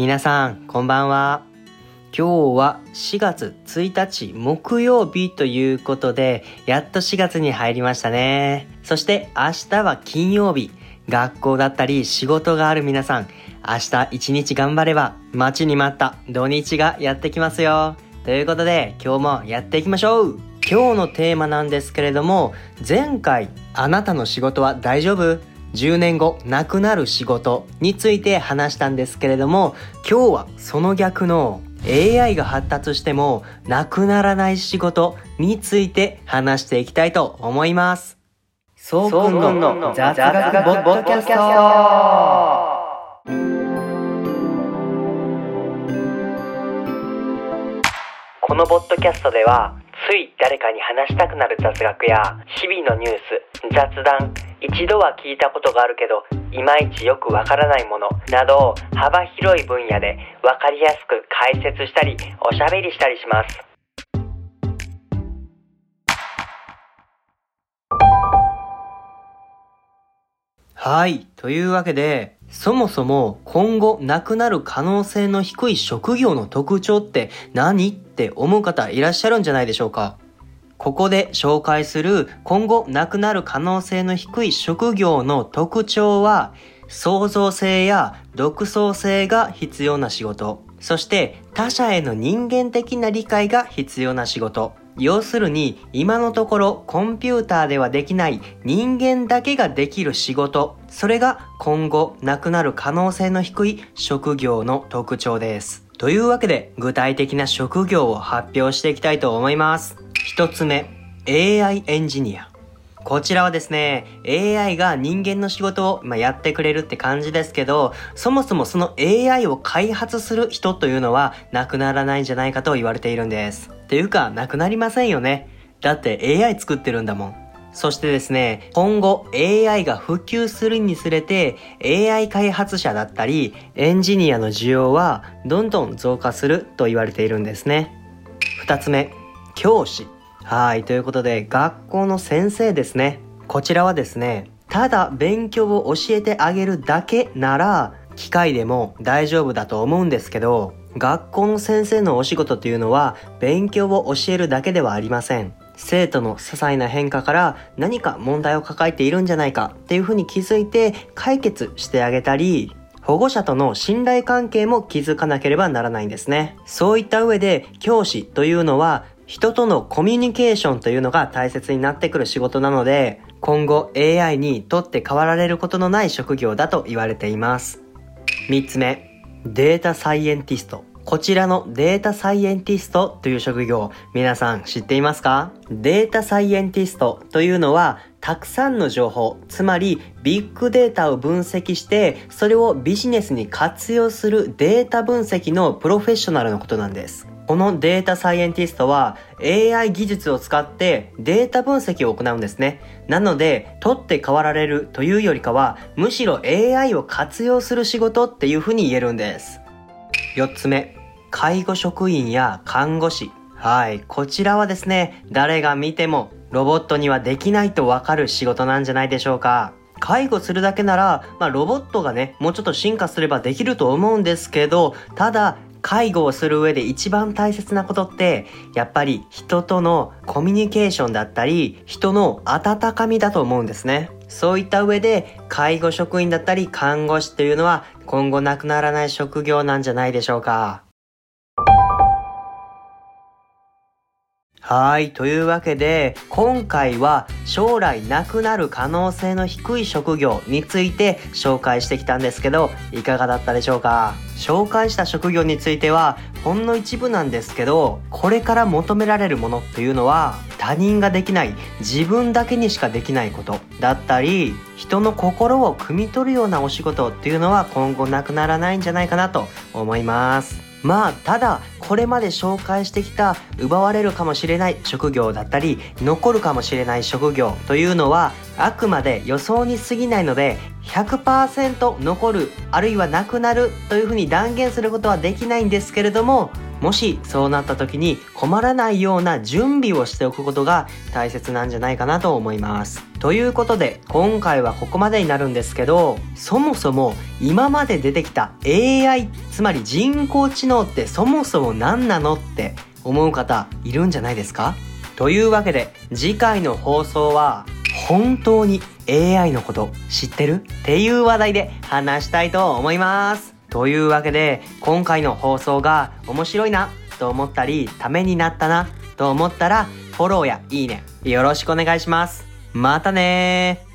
皆さん、こんばんは。今日は4月1日木曜日ということで、やっと4月に入りましたね。そして明日は金曜日。学校だったり仕事がある皆さん、明日一日頑張れば待ちに待った土日がやってきますよ。ということで今日もやっていきましょう今日のテーマなんですけれども、前回あなたの仕事は大丈夫？10年後なくなる仕事について話したんですけれども今日はその逆の AI が発達してもなくならない仕事について話していきたいと思います。そうくんの雑学ボッドキャストこのボッドキャストではつい誰かに話したくなる雑学や日々のニュース雑談一度は聞いたことがあるけどいまいちよくわからないものなど幅広い分野でわかりやすく解説したりおしゃべりしたりしますはい。というわけで、そもそも今後なくなる可能性の低い職業の特徴って何って思う方いらっしゃるんじゃないでしょうか。ここで紹介する今後なくなる可能性の低い職業の特徴は創造性や独創性が必要な仕事、そして他者への人間的な理解が必要な仕事、要するに今のところコンピューターではできない人間だけができる仕事、それが今後なくなる可能性の低い職業の特徴です。というわけで具体的な職業を発表していきたいと思います。一つ目、AI エンジニア。こちらはですね、AI が人間の仕事を、ま、やってくれるって感じですけど、そもそもその AI を開発する人というのはなくならないんじゃないかと言われているんです。ていうか、なくなりませんよね。だって AI 作ってるんだもん。そしてですね、今後 AI が普及するにつれて AI 開発者だったりエンジニアの需要はどんどん増加すると言われているんですね。二つ目、教師。はい、ということで学校の先生ですね。こちらはですね、ただ勉強を教えてあげるだけなら機械でも大丈夫だと思うんですけど、学校の先生のお仕事というのは勉強を教えるだけではありません。生徒の些細な変化から何か問題を抱えているんじゃないかっていうふうに気づいて解決してあげたり、保護者との信頼関係も築かなければならないんですね。そういった上で教師というのは人とのコミュニケーションというのが大切になってくる仕事なので、今後 AI にとって変わられることのない職業だと言われています。3つ目、データサイエンティスト。こちらのデータサイエンティストという職業、皆さん知っていますか？データサイエンティストというのは、たくさんの情報、つまりビッグデータを分析して、それをビジネスに活用するデータ分析のプロフェッショナルのことなんです。このデータサイエンティストは AI 技術を使ってデータ分析を行うんですね。なので、取って代わられるというよりかは、むしろ AI を活用する仕事っていうふうに言えるんです。4つ目、介護職員や看護師。はい、こちらはですね、誰が見てもロボットにはできないとわかる仕事なんじゃないでしょうか。介護するだけなら、まあ、ロボットがね、もうちょっと進化すればできると思うんですけど、ただ、介護をする上で一番大切なことって、やっぱり人とのコミュニケーションだったり、人の温かみだと思うんですね。そういった上で、介護職員だったり看護師っていうのは今後なくならない職業なんじゃないでしょうか。はい。というわけで、今回は将来なくなる可能性の低い職業について紹介してきたんですけど、いかがだったでしょうか？紹介した職業については、ほんの一部なんですけど、これから求められるものっていうのは、他人ができない、自分だけにしかできないことだったり、人の心を汲み取るようなお仕事っていうのは今後なくならないんじゃないかなと思います。まあただこれまで紹介してきた奪われるかもしれない職業だったり残るかもしれない職業というのはあくまで予想に過ぎないので100%残るあるいはなくなるというふうに断言することはできないんですけれどももしそうなった時に困らないような準備をしておくことが大切なんじゃないかなと思います。ということで今回はここまでになるんですけどそもそも今まで出てきた AI つまり人工知能ってそもそも何なのって思う方いるんじゃないですか？というわけで次回の放送は本当に AI のこと知ってる？っていう話題で話したいと思います。というわけで今回の放送が面白いなと思ったりためになったなと思ったらフォローやいいねよろしくお願いします。またね